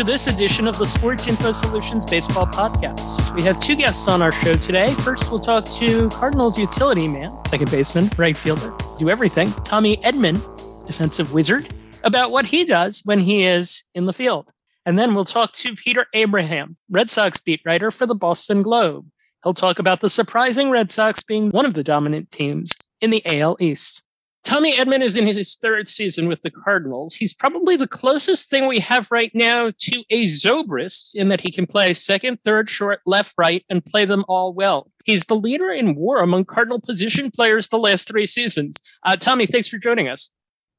To this edition of the Sports Info Solutions Baseball Podcast. We have two guests on our show today. First, we'll talk to Cardinals utility man, second baseman, right fielder, do everything, Tommy Edman, defensive wizard, about what he does when he is in the field. And then we'll talk to Peter Abraham, Red Sox beat writer for the Boston Globe. He'll talk about the surprising Red Sox being one of the dominant teams in the AL East. Tommy Edman is in his third season with the Cardinals. He's probably the closest thing we have right now to a Zobrist in that he can play second, third, short, left, right, and play them all well. He's the leader in WAR among Cardinal position players the last three seasons. Uh, Tommy, thanks for joining us.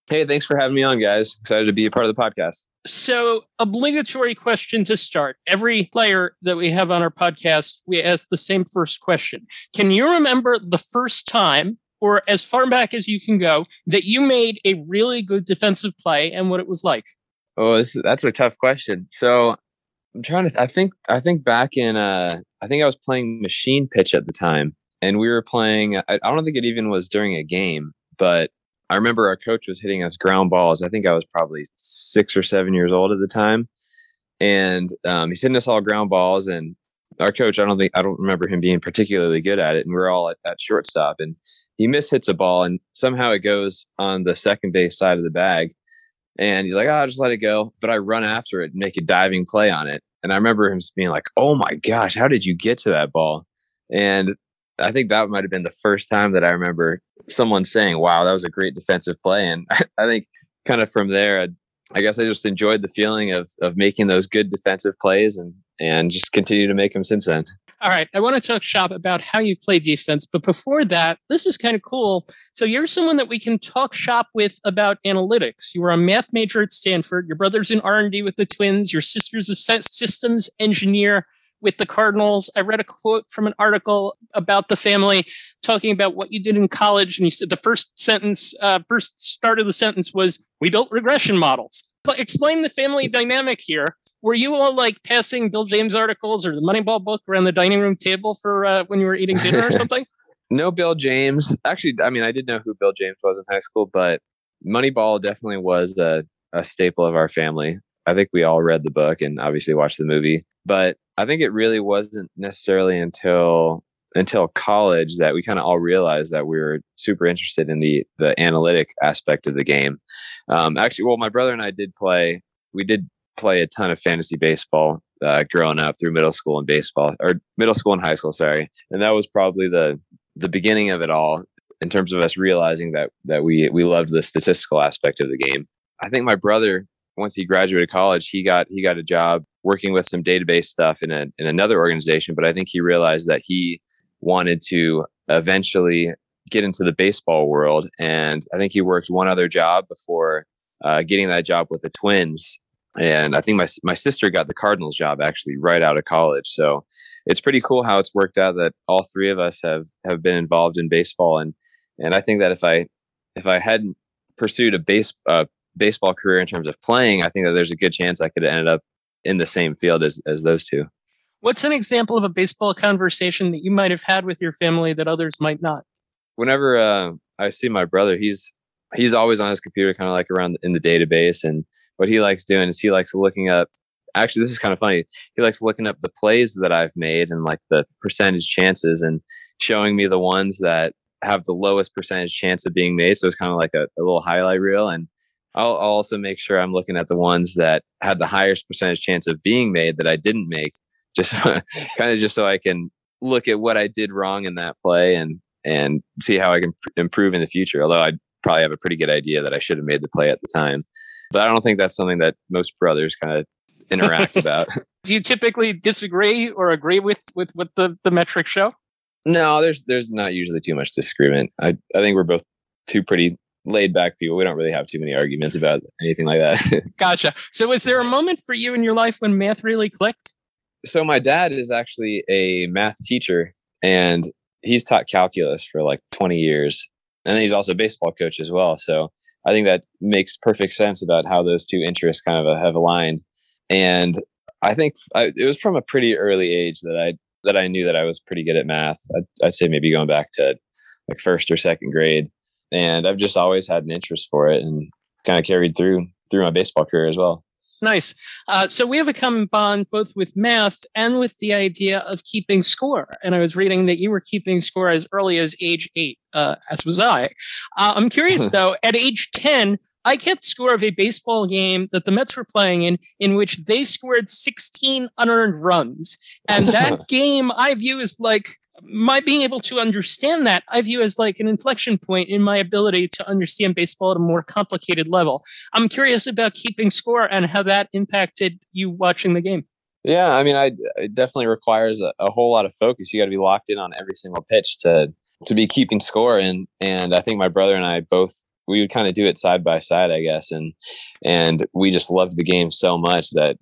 Hey, thanks for having me on, guys. Excited to be a part of the podcast. So, obligatory question to start. Every player that we have on our podcast, we ask the same first question. Can you remember the first time or as far back as you can go that you made a really good defensive play and what it was like? Oh, that's a tough question. So I'm trying to. Th- I think. I think back in. Uh, I think I was playing machine pitch at the time, and we were playing. I, I don't think it even was during a game, but I remember our coach was hitting us ground balls. I think I was probably six or seven years old at the time, and um, he's hitting us all ground balls. And our coach, I don't think I don't remember him being particularly good at it. And we we're all at, at shortstop, and he mishits a ball and somehow it goes on the second base side of the bag. And he's like, oh, I'll just let it go. But I run after it and make a diving play on it. And I remember him being like, oh my gosh, how did you get to that ball? And I think that might have been the first time that I remember someone saying, wow, that was a great defensive play. And I think kind of from there, I, I guess I just enjoyed the feeling of, of making those good defensive plays and, and just continue to make them since then. All right, I want to talk shop about how you play defense, but before that, this is kind of cool. So you're someone that we can talk shop with about analytics. You were a math major at Stanford. Your brother's in R&D with the Twins. Your sister's a systems engineer with the Cardinals. I read a quote from an article about the family talking about what you did in college, and you said the first sentence, uh, first start of the sentence was, "We built regression models." But explain the family dynamic here were you all like passing Bill James articles or the Moneyball book around the dining room table for uh, when you were eating dinner or something? no, Bill James. Actually, I mean, I did know who Bill James was in high school, but Moneyball definitely was a, a staple of our family. I think we all read the book and obviously watched the movie, but I think it really wasn't necessarily until until college that we kind of all realized that we were super interested in the the analytic aspect of the game. Um, actually, well, my brother and I did play. We did play a ton of fantasy baseball uh, growing up through middle school and baseball or middle school and high school sorry. And that was probably the the beginning of it all in terms of us realizing that that we we loved the statistical aspect of the game. I think my brother once he graduated college he got he got a job working with some database stuff in a in another organization but i think he realized that he wanted to eventually get into the baseball world. And i think he worked one other job before uh, getting that job with the twins and I think my my sister got the Cardinals job actually right out of college. So it's pretty cool how it's worked out that all three of us have have been involved in baseball, and and I think that if I if I hadn't pursued a base uh, baseball career in terms of playing, I think that there's a good chance I could have ended up in the same field as as those two. What's an example of a baseball conversation that you might have had with your family that others might not? Whenever uh, I see my brother, he's he's always on his computer, kind of like around in the database and what he likes doing is he likes looking up actually this is kind of funny he likes looking up the plays that i've made and like the percentage chances and showing me the ones that have the lowest percentage chance of being made so it's kind of like a, a little highlight reel and I'll, I'll also make sure i'm looking at the ones that had the highest percentage chance of being made that i didn't make just kind of just so i can look at what i did wrong in that play and and see how i can improve in the future although i probably have a pretty good idea that i should have made the play at the time but I don't think that's something that most brothers kind of interact about. Do you typically disagree or agree with with what the the metrics show? No, there's there's not usually too much disagreement. I I think we're both two pretty laid back people. We don't really have too many arguments about anything like that. gotcha. So was there a moment for you in your life when math really clicked? So my dad is actually a math teacher and he's taught calculus for like 20 years. And he's also a baseball coach as well. So I think that makes perfect sense about how those two interests kind of uh, have aligned. And I think I, it was from a pretty early age that I that I knew that I was pretty good at math. I'd, I'd say maybe going back to like first or second grade, and I've just always had an interest for it, and kind of carried through through my baseball career as well. Nice. Uh, so we have a common bond both with math and with the idea of keeping score. And I was reading that you were keeping score as early as age eight, uh, as was I. Uh, I'm curious though, at age 10, I kept score of a baseball game that the Mets were playing in, in which they scored 16 unearned runs. And that game I view as like my being able to understand that I view as like an inflection point in my ability to understand baseball at a more complicated level. I'm curious about keeping score and how that impacted you watching the game. Yeah, I mean, I it definitely requires a, a whole lot of focus. You got to be locked in on every single pitch to to be keeping score. And and I think my brother and I both we would kind of do it side by side, I guess, and and we just loved the game so much that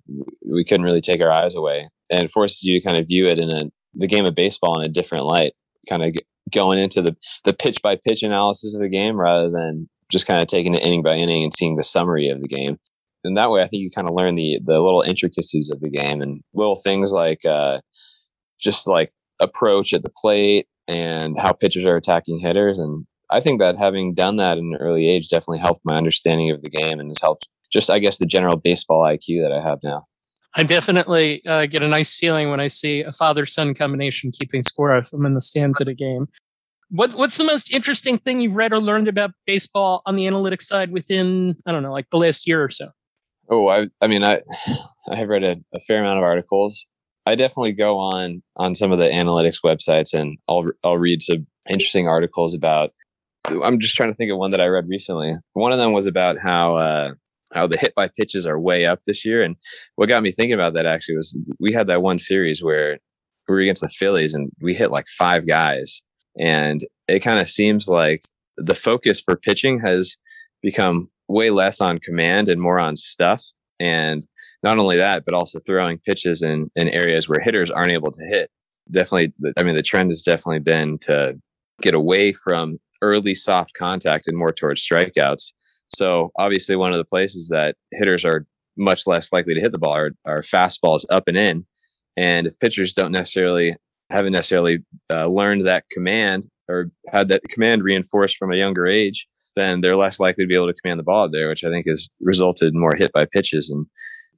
we couldn't really take our eyes away. And forces you to kind of view it in a the game of baseball in a different light, kind of going into the the pitch by pitch analysis of the game rather than just kind of taking it inning by inning and seeing the summary of the game. And that way, I think you kind of learn the the little intricacies of the game and little things like uh, just like approach at the plate and how pitchers are attacking hitters. And I think that having done that in an early age definitely helped my understanding of the game and has helped just, I guess, the general baseball IQ that I have now. I definitely uh, get a nice feeling when I see a father son combination keeping score if I'm in the stands at a game. What What's the most interesting thing you've read or learned about baseball on the analytics side within I don't know, like the last year or so? Oh, I I mean I I have read a, a fair amount of articles. I definitely go on on some of the analytics websites and I'll I'll read some interesting articles about. I'm just trying to think of one that I read recently. One of them was about how uh, how the hit by pitches are way up this year. And what got me thinking about that actually was we had that one series where we were against the Phillies and we hit like five guys. And it kind of seems like the focus for pitching has become way less on command and more on stuff. And not only that, but also throwing pitches in, in areas where hitters aren't able to hit. Definitely, I mean, the trend has definitely been to get away from early soft contact and more towards strikeouts so obviously, one of the places that hitters are much less likely to hit the ball are, are fastballs up and in. And if pitchers don't necessarily haven't necessarily uh, learned that command or had that command reinforced from a younger age, then they're less likely to be able to command the ball there, which I think has resulted in more hit by pitches. And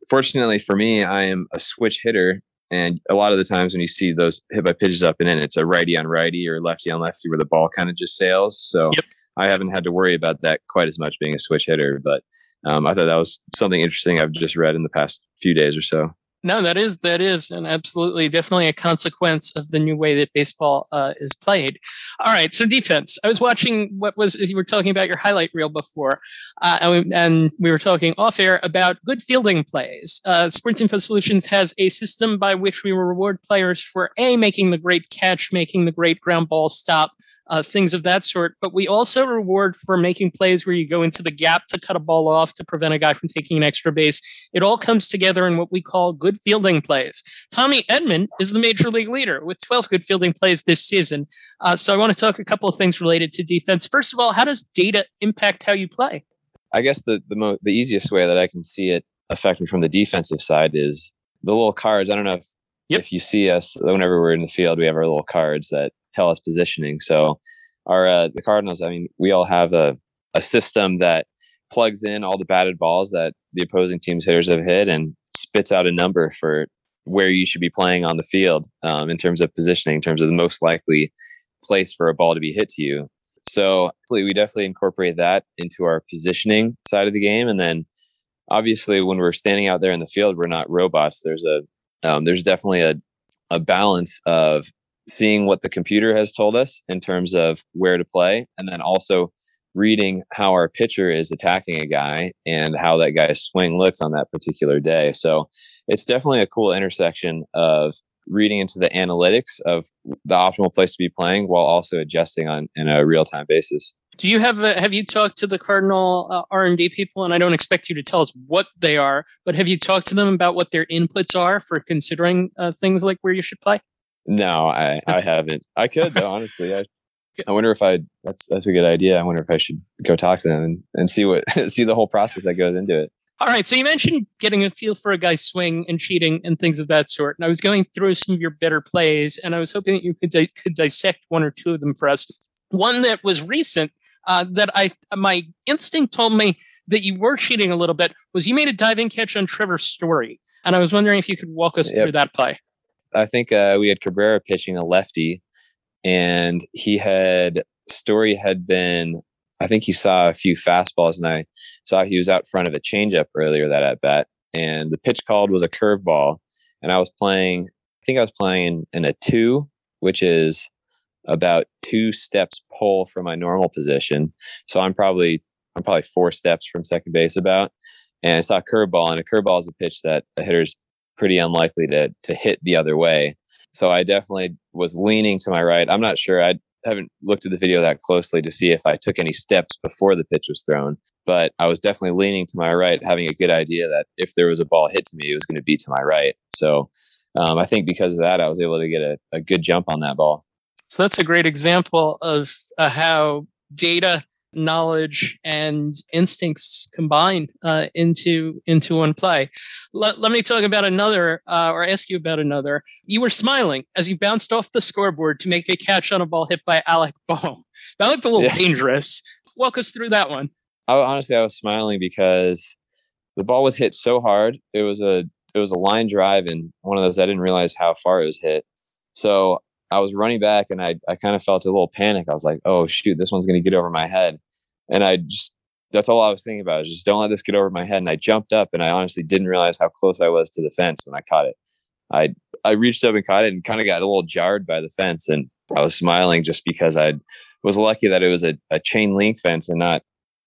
fortunately for me, I am a switch hitter. And a lot of the times when you see those hit by pitches up and in, it's a righty on righty or lefty on lefty where the ball kind of just sails. So yep. I haven't had to worry about that quite as much being a switch hitter, but um, I thought that was something interesting I've just read in the past few days or so. No, that is that is and absolutely definitely a consequence of the new way that baseball uh, is played. All right, so defense. I was watching what was you were talking about your highlight reel before, uh, and, we, and, we, were talking off air about good fielding plays. Uh, Sports Info Solutions has a system by which we reward players for a making the great catch, making the great ground ball stop, uh, things of that sort. But we also reward for making plays where you go into the gap to cut a ball off to prevent a guy from taking an extra base. It all comes together in what we call good fielding plays. Tommy Edman is the major league leader with 12 good fielding plays this season. Uh, so I want to talk a couple of things related to defense. First of all, how does data impact how you play? I guess the the, mo- the easiest way that I can see it affect me from the defensive side is the little cards. I don't know if Yep. If you see us whenever we're in the field, we have our little cards that tell us positioning. So our uh, the Cardinals, I mean, we all have a a system that plugs in all the batted balls that the opposing team's hitters have hit and spits out a number for where you should be playing on the field um, in terms of positioning, in terms of the most likely place for a ball to be hit to you. So we definitely incorporate that into our positioning side of the game, and then obviously when we're standing out there in the field, we're not robots. There's a um, there's definitely a, a balance of seeing what the computer has told us in terms of where to play, and then also reading how our pitcher is attacking a guy and how that guy's swing looks on that particular day. So it's definitely a cool intersection of reading into the analytics of the optimal place to be playing while also adjusting on in a real time basis. Do you have a, have you talked to the Cardinal uh, R and D people? And I don't expect you to tell us what they are, but have you talked to them about what their inputs are for considering uh, things like where you should play? No, I, I haven't. I could though, honestly. I I wonder if I that's that's a good idea. I wonder if I should go talk to them and, and see what see the whole process that goes into it. All right. So you mentioned getting a feel for a guy's swing and cheating and things of that sort. And I was going through some of your better plays, and I was hoping that you could, di- could dissect one or two of them for us. One that was recent uh, that I my instinct told me that you were cheating a little bit was you made a diving catch on Trevor Story. And I was wondering if you could walk us yep. through that play. I think uh, we had Cabrera pitching a lefty, and he had Story had been. I think he saw a few fastballs, and I saw he was out front of a changeup earlier that at bat, and the pitch called was a curveball, and I was playing. I think I was playing in a two, which is about two steps pull from my normal position. So I'm probably I'm probably four steps from second base about, and I saw a curveball, and a curveball is a pitch that a hitter's pretty unlikely to to hit the other way. So I definitely was leaning to my right. I'm not sure. I haven't looked at the video that closely to see if I took any steps before the pitch was thrown, but I was definitely leaning to my right, having a good idea that if there was a ball hit to me, it was going to be to my right. So um, I think because of that, I was able to get a, a, good jump on that ball. So that's a great example of uh, how data knowledge and instincts combine uh, into into one play. Let, let me talk about another, uh, or ask you about another. You were smiling as you bounced off the scoreboard to make a catch on a ball hit by Alec Bohm. That looked a little yeah. dangerous. Walk us through that one. I, honestly, I was smiling because the ball was hit so hard. It was a it was a line drive, and one of those I didn't realize how far it was hit. So I was running back and I, I kind of felt a little panic. I was like, oh, shoot, this one's going to get over my head. And I just, that's all I was thinking about. just don't let this get over my head. And I jumped up and I honestly didn't realize how close I was to the fence when I caught it. I, I reached up and caught it and kind of got a little jarred by the fence. And I was smiling just because I was lucky that it was a, a chain link fence and not,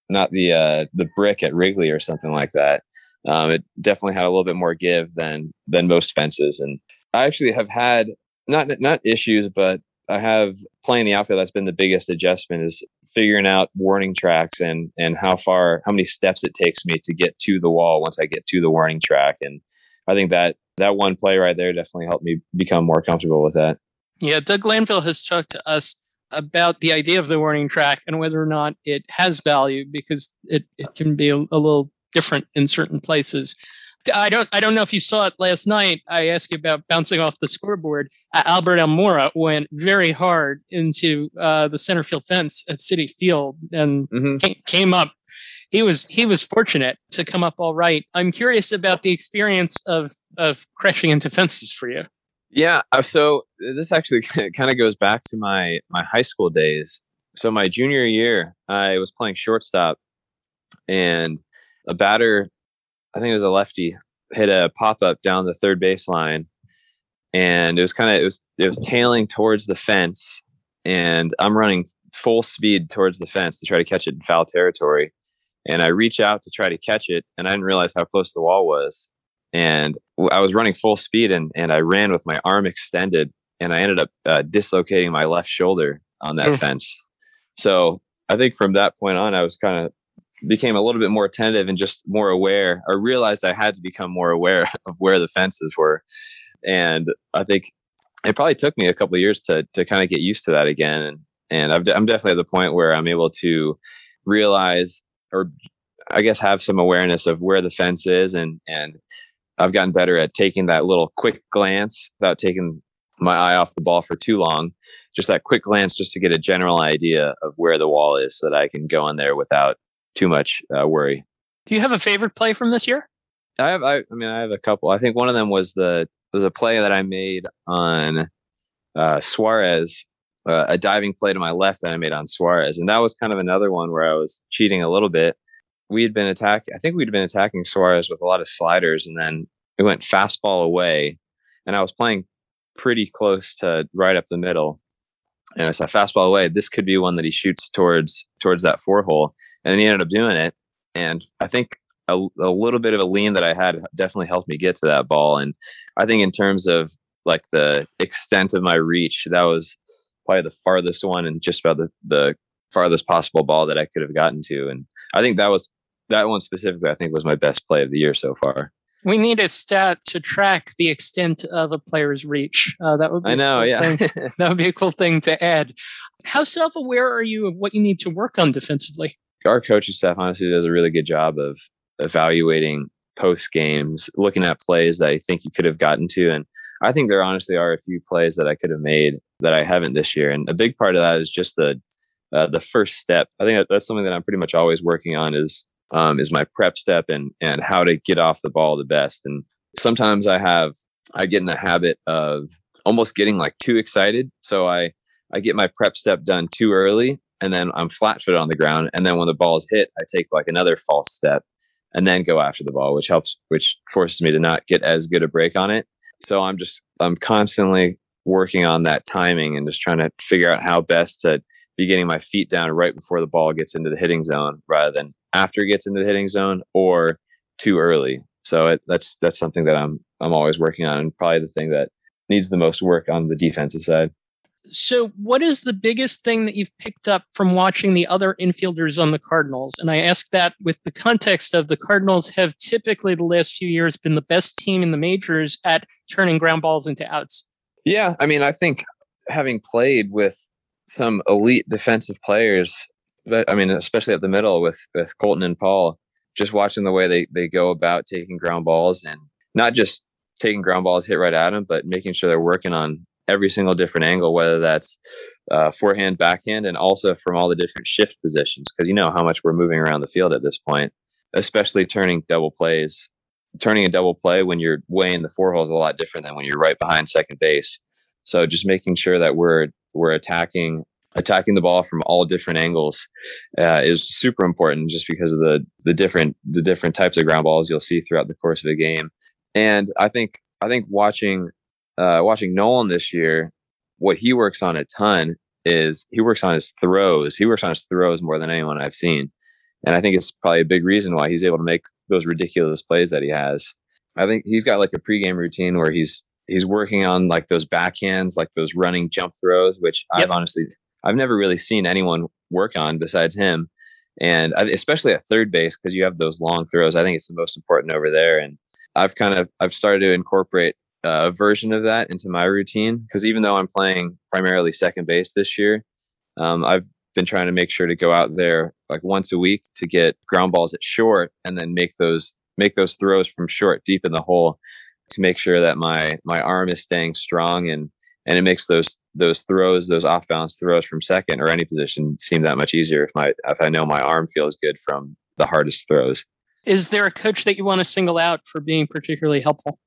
not the, uh, the brick at Wrigley or something like that. Um, it definitely had a little bit more give than, than most fences. And I actually have had not not issues, but I have playing the outfield. That's been the biggest adjustment is figuring out warning tracks and and how far, how many steps it takes me to get to the wall once I get to the warning track. And I think that that one play right there definitely helped me become more comfortable with that. Yeah, Doug Glanville has talked to us about the idea of the warning track and whether or not it has value because it, it can be a, a little different in certain places. I don't I don't know if you saw it last night. I asked you about bouncing off the scoreboard. Uh, Albert Almora went very hard into uh, the center field fence at Citi Field and mm-hmm. came, came up. He was he was fortunate to come up all right. I'm curious about the experience of of crashing into fences for you. Yeah, uh, so this actually kind of goes back to my my high school days. So my junior year, I was playing shortstop, and a batter I think it was a lefty, hit a pop up down the third baseline, and it was kind of it was it was tailing towards the fence, and I'm running full speed towards the fence to try to catch it in foul territory, and I reach out to try to catch it, and I didn't realize how close the wall was, and I was running full speed, and and I ran with my arm extended, and I ended up uh, dislocating my left shoulder on that fence. So I think from that point on, I was kind of became a little bit more attentive and just more aware. I realized I had to become more aware of where the fences were, and I think it probably took me a couple of years to to kind of get used to that again. And and i am definitely at the point where I'm able to realize, or I guess have some awareness of where the fence is, and and I've gotten better at taking that little quick glance without taking my eye off the ball for too long. Just that quick glance, just to get a general idea of where the wall is, so that I can go in there without too much uh, worry. Do you have a favorite play from this year? I have. I, I, mean, I have a couple. I think one of them was the was a play that I made on uh, Suarez, uh, a diving play to my left that I made on Suarez, and that was kind of another one where I was cheating a little bit. We had been attacking. I think we'd been attacking Suarez with a lot of sliders, and then it went fastball away, and I was playing pretty close to right up the middle. And I saw fastball away. This could be one that he shoots towards towards that four hole and then he ended up doing it. And I think a, a little bit of a lean that I had definitely helped me get to that ball. And I think in terms of like the extent of my reach, that was probably the farthest one and just about the, the farthest possible ball that I could have gotten to. And I think that was that one specifically, I think was my best play of the year so far. We need a stat to track the extent of a player's reach. Uh, that would be I know, cool yeah. that would be a cool thing to add. How self aware are you of what you need to work on defensively? Our coaching staff honestly does a really good job of evaluating post games, looking at plays that I think you could have gotten to. And I think there honestly are a few plays that I could have made that I haven't this year. And a big part of that is just the uh, the first step. I think that's something that I'm pretty much always working on is um, is my prep step and and how to get off the ball the best. And sometimes I have I get in the habit of almost getting like too excited, so I I get my prep step done too early, and then I'm flat footed on the ground, and then when the ball is hit, I take like another false step, and then go after the ball, which helps, which forces me to not get as good a break on it. So I'm just I'm constantly working on that timing and just trying to figure out how best to be getting my feet down right before the ball gets into the hitting zone rather than after it gets into the hitting zone or too early. So it, that's that's something that I'm I'm always working on, and probably the thing that needs the most work on the defensive side. So, what is the biggest thing that you've picked up from watching the other infielders on the Cardinals? And I ask that with the context of the Cardinals have typically the last few years been the best team in the majors at turning ground balls into outs. Yeah, I mean, I think having played with some elite defensive players, but I mean, especially at the middle with with Kolten and Paul, just watching the way they they go about taking ground balls and not just taking ground balls hit right at them, but making sure they're working on every single different angle, whether that's uh, forehand, backhand, and also from all the different shift positions, because you know how much we're moving around the field at this point, especially turning double plays. Turning a double play when you're way in the four hole is a lot different than when you're right behind second base. So just making sure that we're we're attacking attacking the ball from all different angles uh, is super important just because of the the different the different types of ground balls you'll see throughout the course of a game and i think i think watching uh, watching nolan this year what he works on a ton is he works on his throws he works on his throws more than anyone i've seen and i think it's probably a big reason why he's able to make those ridiculous plays that he has i think he's got like a pregame routine where he's he's working on like those backhands, like those running jump throws, which yep. I've honestly I've never really seen anyone work on besides him. And I, especially at third base because you have those long throws, I think it's the most important over there. And I've kind of I've started to incorporate a version of that into my routine because even though I'm playing primarily second base this year, um, I've been trying to make sure to go out there like once a week to get ground balls at short and then make those make those throws from short deep in the hole to make sure that my my arm is staying strong and and it makes those those throws those off balance throws from second or any position seem that much easier if my if I know my arm feels good from the hardest throws. Is there a coach that you want to single out for being particularly helpful?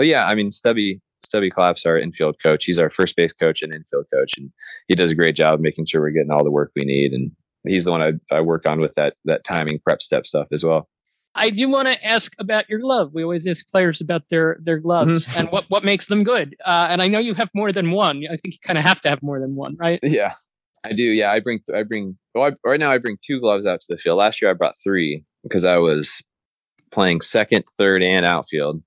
Well, yeah, I mean Stubby Stubby Claps, our infield coach. He's our first base coach and infield coach, and he does a great job of making sure we're getting all the work we need. And he's the one I, I work on with that that timing prep step stuff as well. I do want to ask about your glove. We always ask players about their their gloves mm-hmm. and what what makes them good. Uh, and I know you have more than one. I think you kind of have to have more than one, right? Yeah, I do. Yeah, I bring I bring. Well, I, right now I bring two gloves out to the field. Last year I brought three because I was playing second, third, and outfield,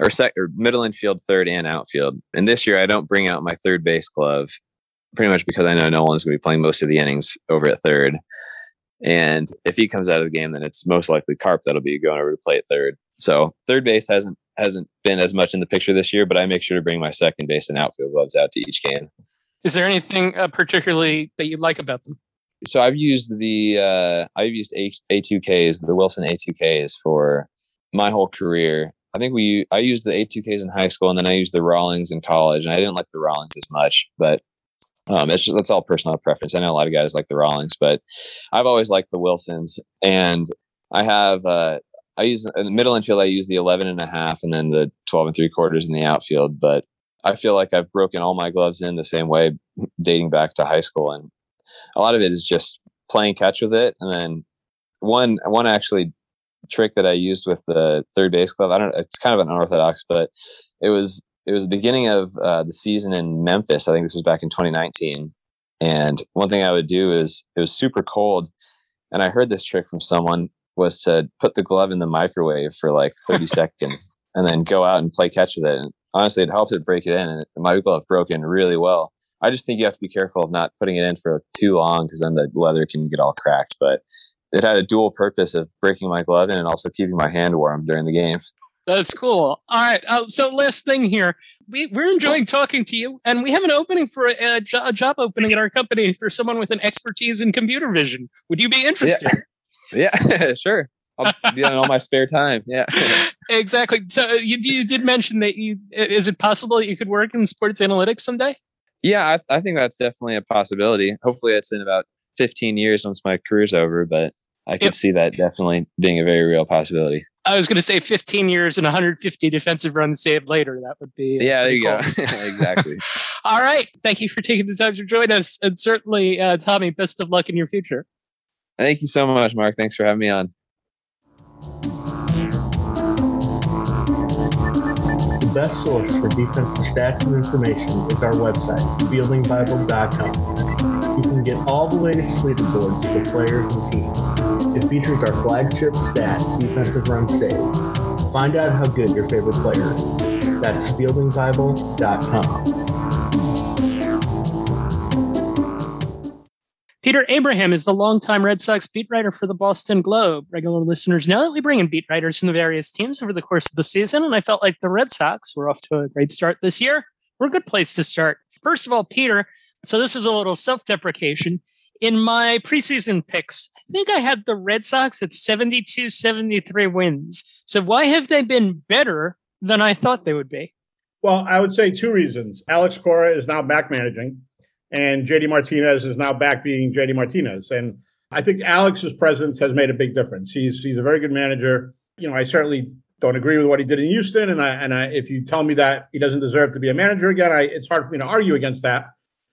or, sec- or middle infield, third, and outfield. And this year I don't bring out my third base glove, pretty much because I know Nolan's going to be playing most of the innings over at third. And if he comes out of the game, then it's most likely Carp that'll be going over to play at third. So third base hasn't hasn't been as much in the picture this year, but I make sure to bring my second base and outfield gloves out to each game. Is there anything uh, particularly that you like about them? So I've used the uh, I've used A- A2Ks, the Wilson A2Ks for my whole career. I think we I used the A2Ks in high school, and then I used the Rawlings in college, and I didn't like the Rawlings as much, but um, it's just, that's all personal preference. I know a lot of guys like the Rawlings, but I've always liked the Wilsons. And I have, uh, I use in the middle infield, I use the 11 and a half and then the 12 and three quarters in the outfield. But I feel like I've broken all my gloves in the same way dating back to high school. And a lot of it is just playing catch with it. And then one, one actually trick that I used with the third base glove, I don't, it's kind of an unorthodox, but it was it was the beginning of uh, the season in Memphis. I think this was back in 2019. And one thing I would do is it was super cold, and I heard this trick from someone was to put the glove in the microwave for like 30 seconds and then go out and play catch with it. And honestly, it helped it break it in, and my glove broke in really well. I just think you have to be careful of not putting it in for too long because then the leather can get all cracked. But it had a dual purpose of breaking my glove in and also keeping my hand warm during the game. That's cool. All right. Uh, so last thing here, we we're enjoying talking to you, and we have an opening for a, a, jo- a, job opening at our company for someone with an expertise in computer vision. Would you be interested? Yeah, yeah sure. I'll do that in all my spare time. Yeah. exactly. So uh, you you did mention that you is it possible that you could work in sports analytics someday? Yeah, I, I think that's definitely a possibility. Hopefully, it's in about 15 years once my career's over. But I could see that definitely being a very real possibility. I was going to say 15 years and 150 defensive runs saved later. That would be. Uh, yeah, there you cool. go. exactly. All right. Thank you for taking the time to join us. And certainly, uh, Tommy, best of luck in your future. Thank you so much, Mark. Thanks for having me on. The best source for defensive stats and information is our website, fieldingbible.com. You can get all the latest leaderboards for players and teams. It features our flagship stat, defensive run save. Find out how good your favorite player is. That's fieldingbible.com. Peter Abraham is the longtime Red Sox beat writer for the Boston Globe. Regular listeners know that we bring in beat writers from the various teams over the course of the season, and I felt like the Red Sox were off to a great start this year. We're a good place to start. First of all, Peter, so this is a little self deprecation. In my preseason picks, I think I had the Red Sox at 72 73 wins. So why have they been better than I thought they would be? Well, I would say two reasons. Alex Cora is now back managing and JD Martinez is now back being JD Martinez. And I think Alex's presence has made a big difference. He's he's a very good manager. You know, I certainly don't agree with what he did in Houston, and I and I, if you tell me that he doesn't deserve to be a manager again, I, it's hard for me to argue against that.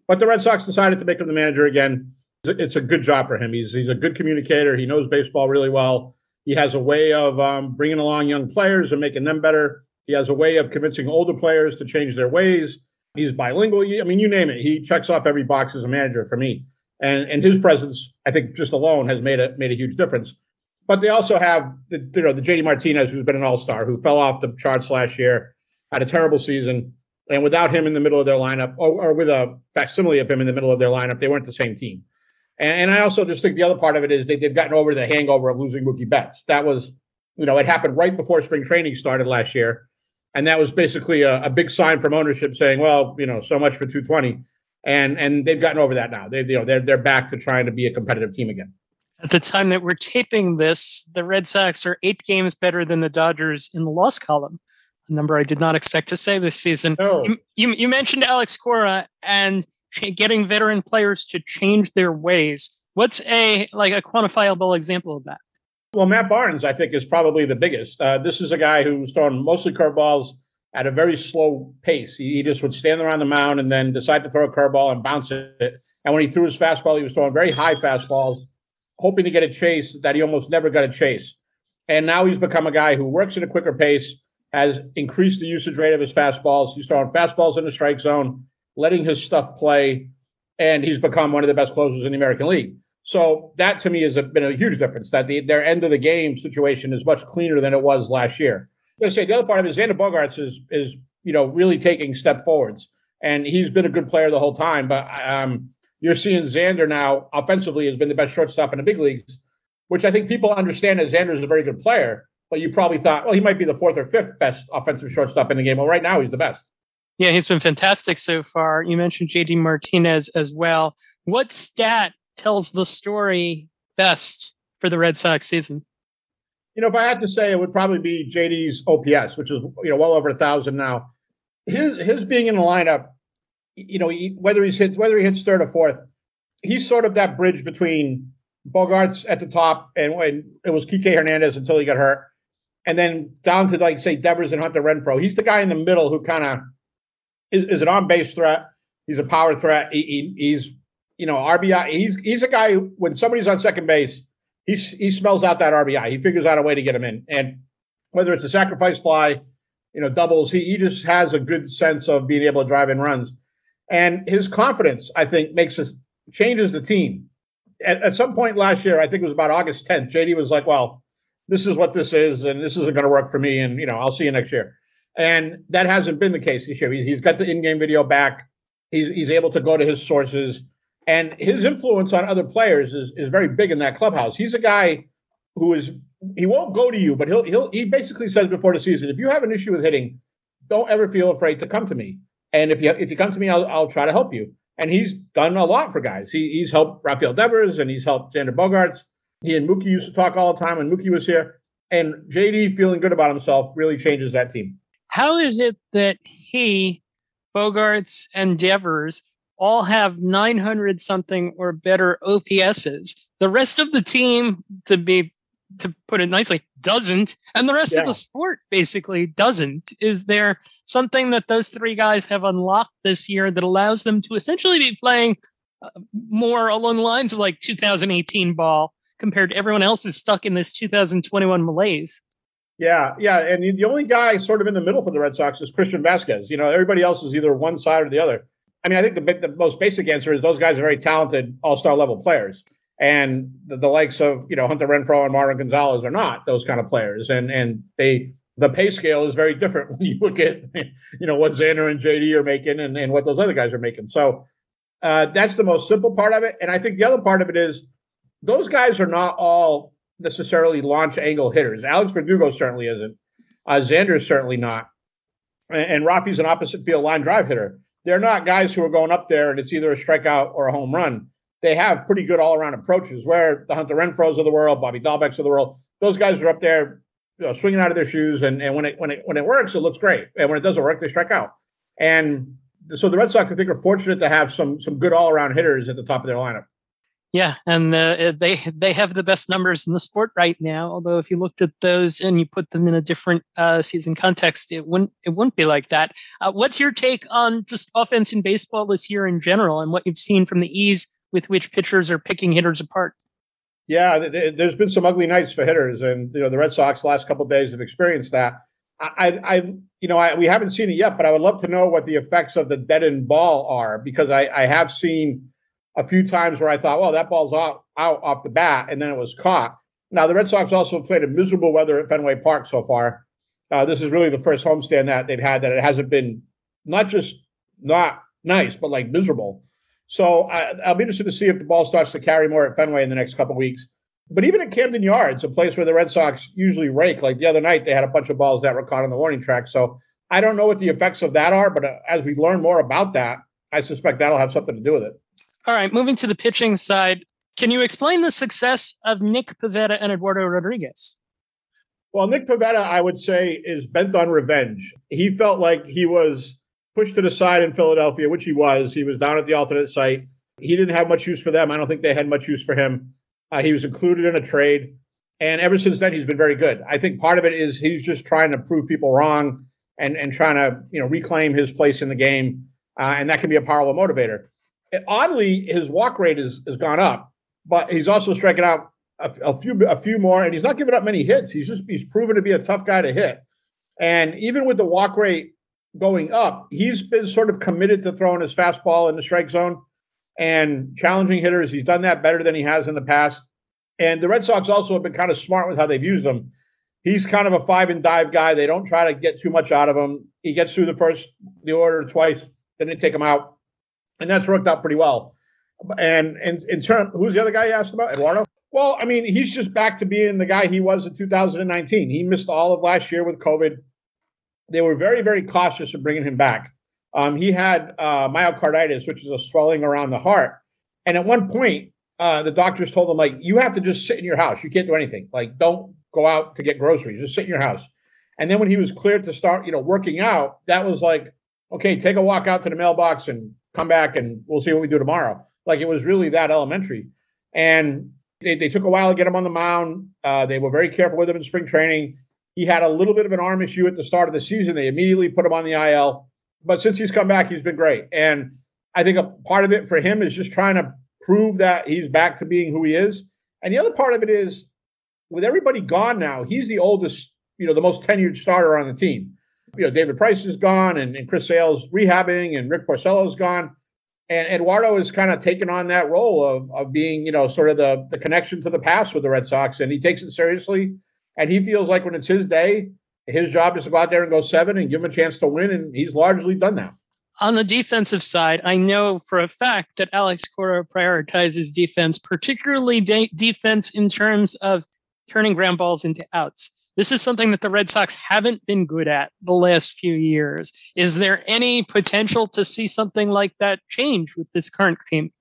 But the Red Sox decided to make him the manager again. It's a good job for him. He's he's a good communicator. He knows baseball really well. He has a way of um, bringing along young players and making them better. He has a way of convincing older players to change their ways. He's bilingual. I mean, you name it. He checks off every box as a manager for me. And and his presence, I think, just alone has made a made a huge difference. But they also have the you know the JD Martinez, who's been an all star, who fell off the charts last year, had a terrible season, and without him in the middle of their lineup, or, or with a facsimile of him in the middle of their lineup, they weren't the same team. And, and I also just think the other part of it is they, they've gotten over the hangover of losing Mookie Betts. That was, you know, it happened right before spring training started last year and that was basically a, a, big sign from ownership saying, "Well, you know, so much for 220," and and they've gotten over that now. They you know they're they're back to trying to be a competitive team again. At the time that we're taping this, the Red Sox are eight games better than the Dodgers in the loss column. A number I did not expect to say this season. No. You, you, you mentioned Alex Cora and getting veteran players to change their ways. What's a like a quantifiable example of that? Well, Matt Barnes, I think, is probably the biggest. Uh, this is a guy who's throwing mostly curveballs at a very slow pace. He, he, just would stand there on the mound and then decide to throw a curveball and bounce it. And when he threw his fastball, he was throwing very high fastballs, hoping to get a chase that he almost never got a chase. And now he's become a guy who works at a quicker pace, has increased the usage rate of his fastballs. He's throwing fastballs in the strike zone, letting his stuff play, and he's become one of the best closers in the American League. So that to me has been a huge difference. That the, their end of the game situation is much cleaner than it was last year. I'm going to say the other part of it is Xander Bogaerts is is you know really taking step forwards, and he's been a good player the whole time. But um, you're seeing Xander now offensively has been the best shortstop in the big leagues, which I think people understand that Xander is a very good player. But you probably thought, well, he might be the fourth or fifth best offensive shortstop in the game. Well, right now he's the best. Yeah, he's been fantastic so far. You mentioned JD Martinez as well. What stat tells the story best for the Red Sox season? You know, if I had to say, it would probably be JD's OPS, which is you know well over a thousand now. His his being in the lineup, you know, he, whether he's hits whether he hits third or fourth, he's sort of that bridge between Bogaerts at the top and when it was Kike Hernandez until he got hurt, and then down to like say Devers and Hunter Renfroe. He's the guy in the middle who kind of is, is, an on base threat. He's a power threat. He, he, he's you know, RBI. He's he's a guy who, when somebody's on second base, he he smells out that RBI. He figures out a way to get him in, and whether it's a sacrifice fly, you know, doubles, he he just has a good sense of being able to drive in runs, and his confidence, I think, makes us changes the team. At, at some point last year, I think it was about August 10th, JD was like, "Well, this is what this is, and this isn't going to work for me, and you know, I'll see you next year." And that hasn't been the case this year. He's, he's got the in-game video back. He's he's able to go to his sources and his mm-hmm. influence on other players is, is very big in that clubhouse. He's a guy who is he won't go to you, but he'll he'll he basically says before the season, if you have an issue with hitting, don't ever feel afraid to come to me. And if you if you come to me, I'll I'll try to help you. And he's done a lot for guys. He, he's helped Rafael Devers and he's helped Xander Bogaerts. He and Mookie used to talk all the time when Mookie was here. And JD feeling good about himself really changes that team. How is it that he, Bogaerts, and Devers all have 900 something or better OPSs, The rest of the team, to be to put it nicely, doesn't, and the rest yeah. of the sport basically doesn't. Is there something that those three guys have unlocked this year that allows them to essentially be playing uh, more along the lines of like 2018 ball compared to everyone else is stuck in this 2021 malaise? Yeah, yeah, and the only guy sort of in the middle for the Red Sox is Christian Vázquez. You know, everybody else is either one side or the other. I mean, I think the, the most basic answer is those guys are very talented, all-star level players, and the, the likes of you know Hunter Renfroe and Marwin Gonzalez are not those kind of players, and and they the pay scale is very different when you look at you know what Xander and JD are making and, and what those other guys are making. So uh, that's the most simple part of it, and I think the other part of it is those guys are not all necessarily launch angle hitters. Alex Verdugo certainly isn't. Uh, is certainly not. And, and Rafi's an opposite field line drive hitter. They're not guys who are going up there and it's either a strikeout or a home run. They have pretty good all around approaches. Where the Hunter Renfroes of the world, Bobby Dalbecs of the world, those guys are up there, you know, swinging out of their shoes, and, and when it when it when it works, it looks great, and when it doesn't work, they strike out. And so the Red Sox, I think, are fortunate to have some some good all around hitters at the top of their lineup. Yeah, and uh, they they have the best numbers in the sport right now. Although if you looked at those and you put them in a different uh, season context, it wouldn't it wouldn't be like that. Uh, what's your take on just offense in baseball this year in general, and what you've seen from the ease with which pitchers are picking hitters apart? Yeah, there's been some ugly nights for hitters, and you know the Red Sox last couple days have experienced that. I, I, you know, I, we haven't seen it yet, but I would love to know what the effects of the deadened ball are because I, I have seen a few times where I thought, well, that ball's out, out off the bat, and then it was caught. Now, the Red Sox also played in miserable weather at Fenway Park so far. Uh, this is really the first homestand that they've had that it hasn't been not just not nice, but like miserable. So I, will be interested to see if the ball starts to carry more at Fenway in the next couple weeks. But even at Camden Yards, a place where the Red Sox usually rake, like the other night, they had a bunch of balls that were caught on the warning track. So I don't know what the effects of that are, but uh, as we learn more about that, I suspect that'll have something to do with it. All right, moving to the pitching side, can you explain the success of Nick Pivetta and Eduardo Rodriguez? Well, Nick Pivetta, I would say, is bent on revenge. He felt like he was pushed to the side in Philadelphia, which he was. He was down at the alternate site. He didn't have much use for them. I don't think they had much use for him. Uh, he was included in a trade. And ever since then, he's been very good. I think part of it is he's just trying to prove people wrong and, and trying to you know reclaim his place in the game. Uh, and that can be a powerful motivator oddly, his walk rate has, has gone up, but he's also striking out a, a, few a few more, and he's not giving up many hits. He's just he's proven to be a tough guy to hit. And even with the walk rate going up, he's been sort of committed to throwing his fastball in the strike zone and challenging hitters. He's done that better than he has in the past. And the Red Sox also have been kind of smart with how they've used him. He's kind of a five and dive guy. They don't try to get too much out of him. He gets through the first the order twice, then they take him out and that's worked out pretty well. And and in turn, who's the other guy you asked about? Eduardo. Well, I mean, he's just back to being the guy he was in 2019. He missed all of last year with COVID. They were very, very cautious of bringing him back. Um, he had uh, myocarditis, which is a swelling around the heart. And at one point, uh, the doctors told him, like, you have to just sit in your house. You can't do anything. Like, don't go out to get groceries. Just sit in your house. And then when he was cleared to start, you know, working out, that was like, okay, take a walk out to the mailbox and come back and we'll see what we do tomorrow. Like it was really that elementary. And they, they took a while to get him on the mound. Uh, they were very careful with him in spring training. He had a little bit of an arm issue at the start of the season. They immediately put him on the IL. But since he's come back, he's been great. And I think a part of it for him is just trying to prove that he's back to being who he is. And the other part of it is with everybody gone now, he's the oldest, you know, the most tenured starter on the team you know, David Price is gone and, and Chris Sale's rehabbing and Rick Porcello's gone. And Eduardo has kind of taken on that role of, of being, you know, sort of the, the connection to the past with the Red Sox. And he takes it seriously. And he feels like when it's his day, his job is to go out there and go seven and give him a chance to win. And he's largely done that. On the defensive side, I know for a fact that Alex Cora prioritizes defense, particularly de- defense in terms of turning ground balls into outs. This is something that the Red Sox haven't been good at the last few years. Is there any potential to see something like that change with this current team?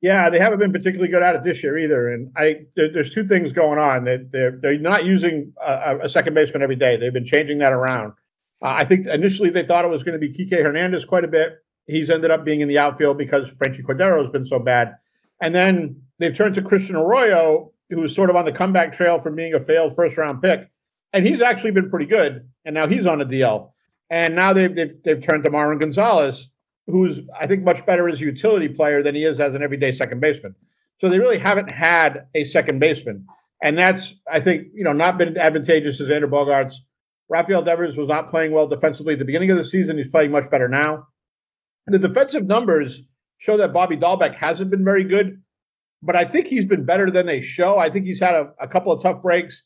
Yeah, they haven't been particularly good at it this year either. And I there, there's two things going on. They, they're they're not using a, a, second baseman every day. They've been changing that around. Uh, I think initially they thought it was going to be Kike Hernandez quite a bit. He's ended up being in the outfield because Franchy Cordero has been so bad. And then they've turned to Christian Arroyo, who was sort of on the comeback trail from being a failed first round pick. And he's actually been pretty good. And now he's on a DL. And now they've, they've, they've turned to Marwin Gonzalez, who's, I think, much better as a utility player than he is as an everyday second baseman. So they really haven't had a second baseman. And that's, I think, you know, not been advantageous to Xander Bogaerts. Rafael Devers was not playing well defensively at the beginning of the season. He's playing much better now. The defensive numbers show that Bobby Dalbec hasn't been very good, but I think he's been better than they show. I think he's had a, a couple of tough breaks,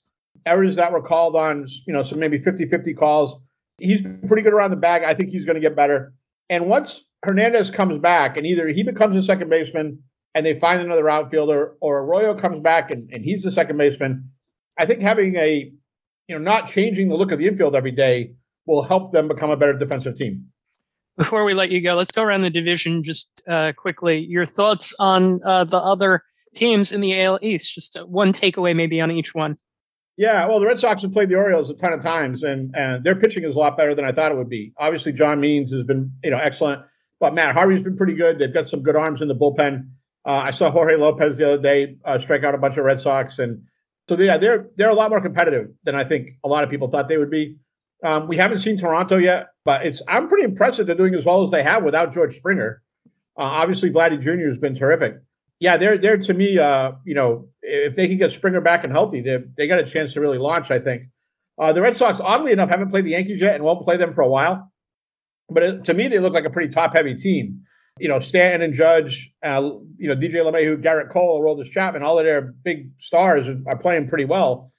errors that were called on, you know, some maybe 50 50 calls. He's pretty good around the bag. I think he's going to get better. And once Hernandez comes back and either he becomes a second baseman and they find another outfielder or Arroyo comes back and, and he's the second baseman, I think having a, you know, not changing the look of the infield every day will help them become a better defensive team. Before we let you go, let's go around the division just uh, quickly. Your thoughts on uh, the other teams in the AL East? Just one takeaway, maybe on each one. Yeah, well, the Red Sox have played the Orioles a ton of times, and and their pitching is a lot better than I thought it would be. Obviously, John Means has been you know excellent, but Matt Harvey's been pretty good. They've got some good arms in the bullpen. Uh, I saw Jorge Lopez the other day uh, strike out a bunch of Red Sox, and so yeah, they're they're a lot more competitive than I think a lot of people thought they would be. Um, we haven't seen Toronto yet, but it's I'm pretty impressed that they're doing as well as they have without George Springer. Uh, obviously, Vladdy Jr. has been terrific. Yeah, they're they're to me, uh, you know, if they can get Springer back and healthy, they they got a chance to really launch. I think uh, the Red Sox, oddly enough, haven't played the Yankees yet and won't play them for a while. But it, to me, they look like a pretty top heavy team. You know, Stanton and Judge, uh, you know, DJ LeMahieu, Gerrit Cole, Aroldis Chapman, all of their big stars are playing pretty well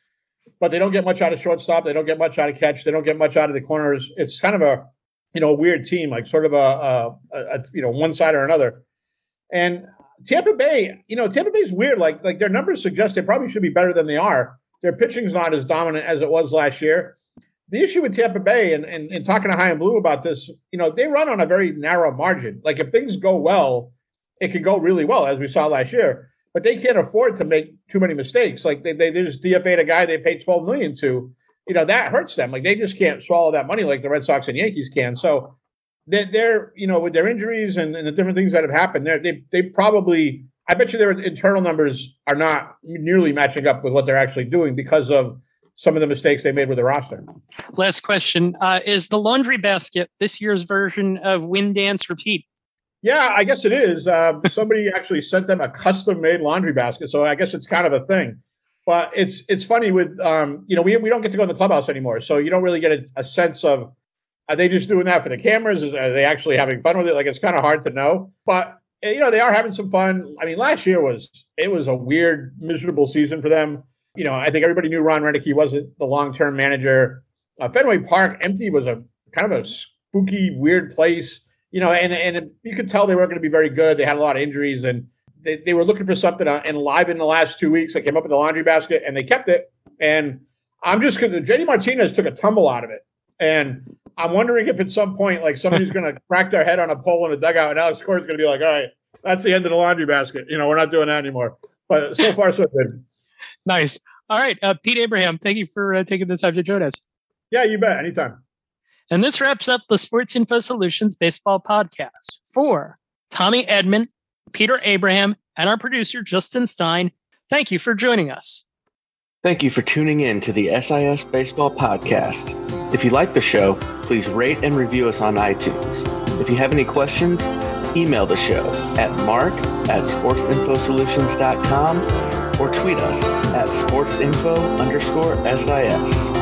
but they don't get much out of shortstop. They don't get much out of catch. They don't get much out of the corners. It's kind of a you know a weird team, like sort of a, a, a, you know one side or another. And Tampa Bay, you know, Tampa Bay's weird. Like like their numbers suggest they probably should be better than they are. Their pitching's not as dominant as it was last year. The issue with Tampa Bay, and, and, and talking to Chaim Bloom about this, you know, they run on a very narrow margin. Like if things go well, it can go really well, as we saw last year but they can't afford to make too many mistakes. Like they, they, they just DFA'd a guy they paid 12 million to, you know, that hurts them. Like they just can't swallow that money like the Red Sox and Yankees can. So they're, they're you know, with their injuries and, and the different things that have happened, they, they probably, I bet you their internal numbers are not nearly matching up with what they're actually doing because of some of the mistakes they made with the roster. Last question. Uh, is the laundry basket this year's version of Win Dance Repeat? Yeah, I guess it is. Uh, somebody actually sent them a custom-made laundry basket, so I guess it's kind of a thing. But it's it's funny with um, you know we we don't get to go in the clubhouse anymore, so you don't really get a, a sense of are they just doing that for the cameras? Are they actually having fun with it? Like it's kind of hard to know. But eh, you know they are having some fun. I mean, last year was it was a weird, miserable season for them. You know, I think everybody knew Ron Roenicke wasn't the long-term manager. Uh, Fenway Park empty was a kind of a spooky, weird place you know, and and you could tell they weren't going to be very good. They had a lot of injuries, and they, they were looking for something. And live in the last two weeks, they came up with the laundry basket, and they kept it. And I'm just going to. JD Martinez took a tumble out of it, and I'm wondering if at some point, like somebody's going to crack their head on a pole in a dugout, and Alex Cora is going to be like, "All right, that's the end of the laundry basket. You know, we're not doing that anymore." But so far, so good. nice. All right, uh, Pete Abraham, thank you for uh, taking the time to join us. Yeah, you bet. Anytime. And this wraps up the Sports Info Solutions Baseball Podcast. For Tommy Edman, Peter Abraham, and our producer, Justin Stein, thank you for joining us. Thank you for tuning in to the SIS Baseball Podcast. If you like the show, please rate and review us on iTunes. If you have any questions, email the show at mark at sportsinfosolutions.com or tweet us at sportsinfo underscore SIS.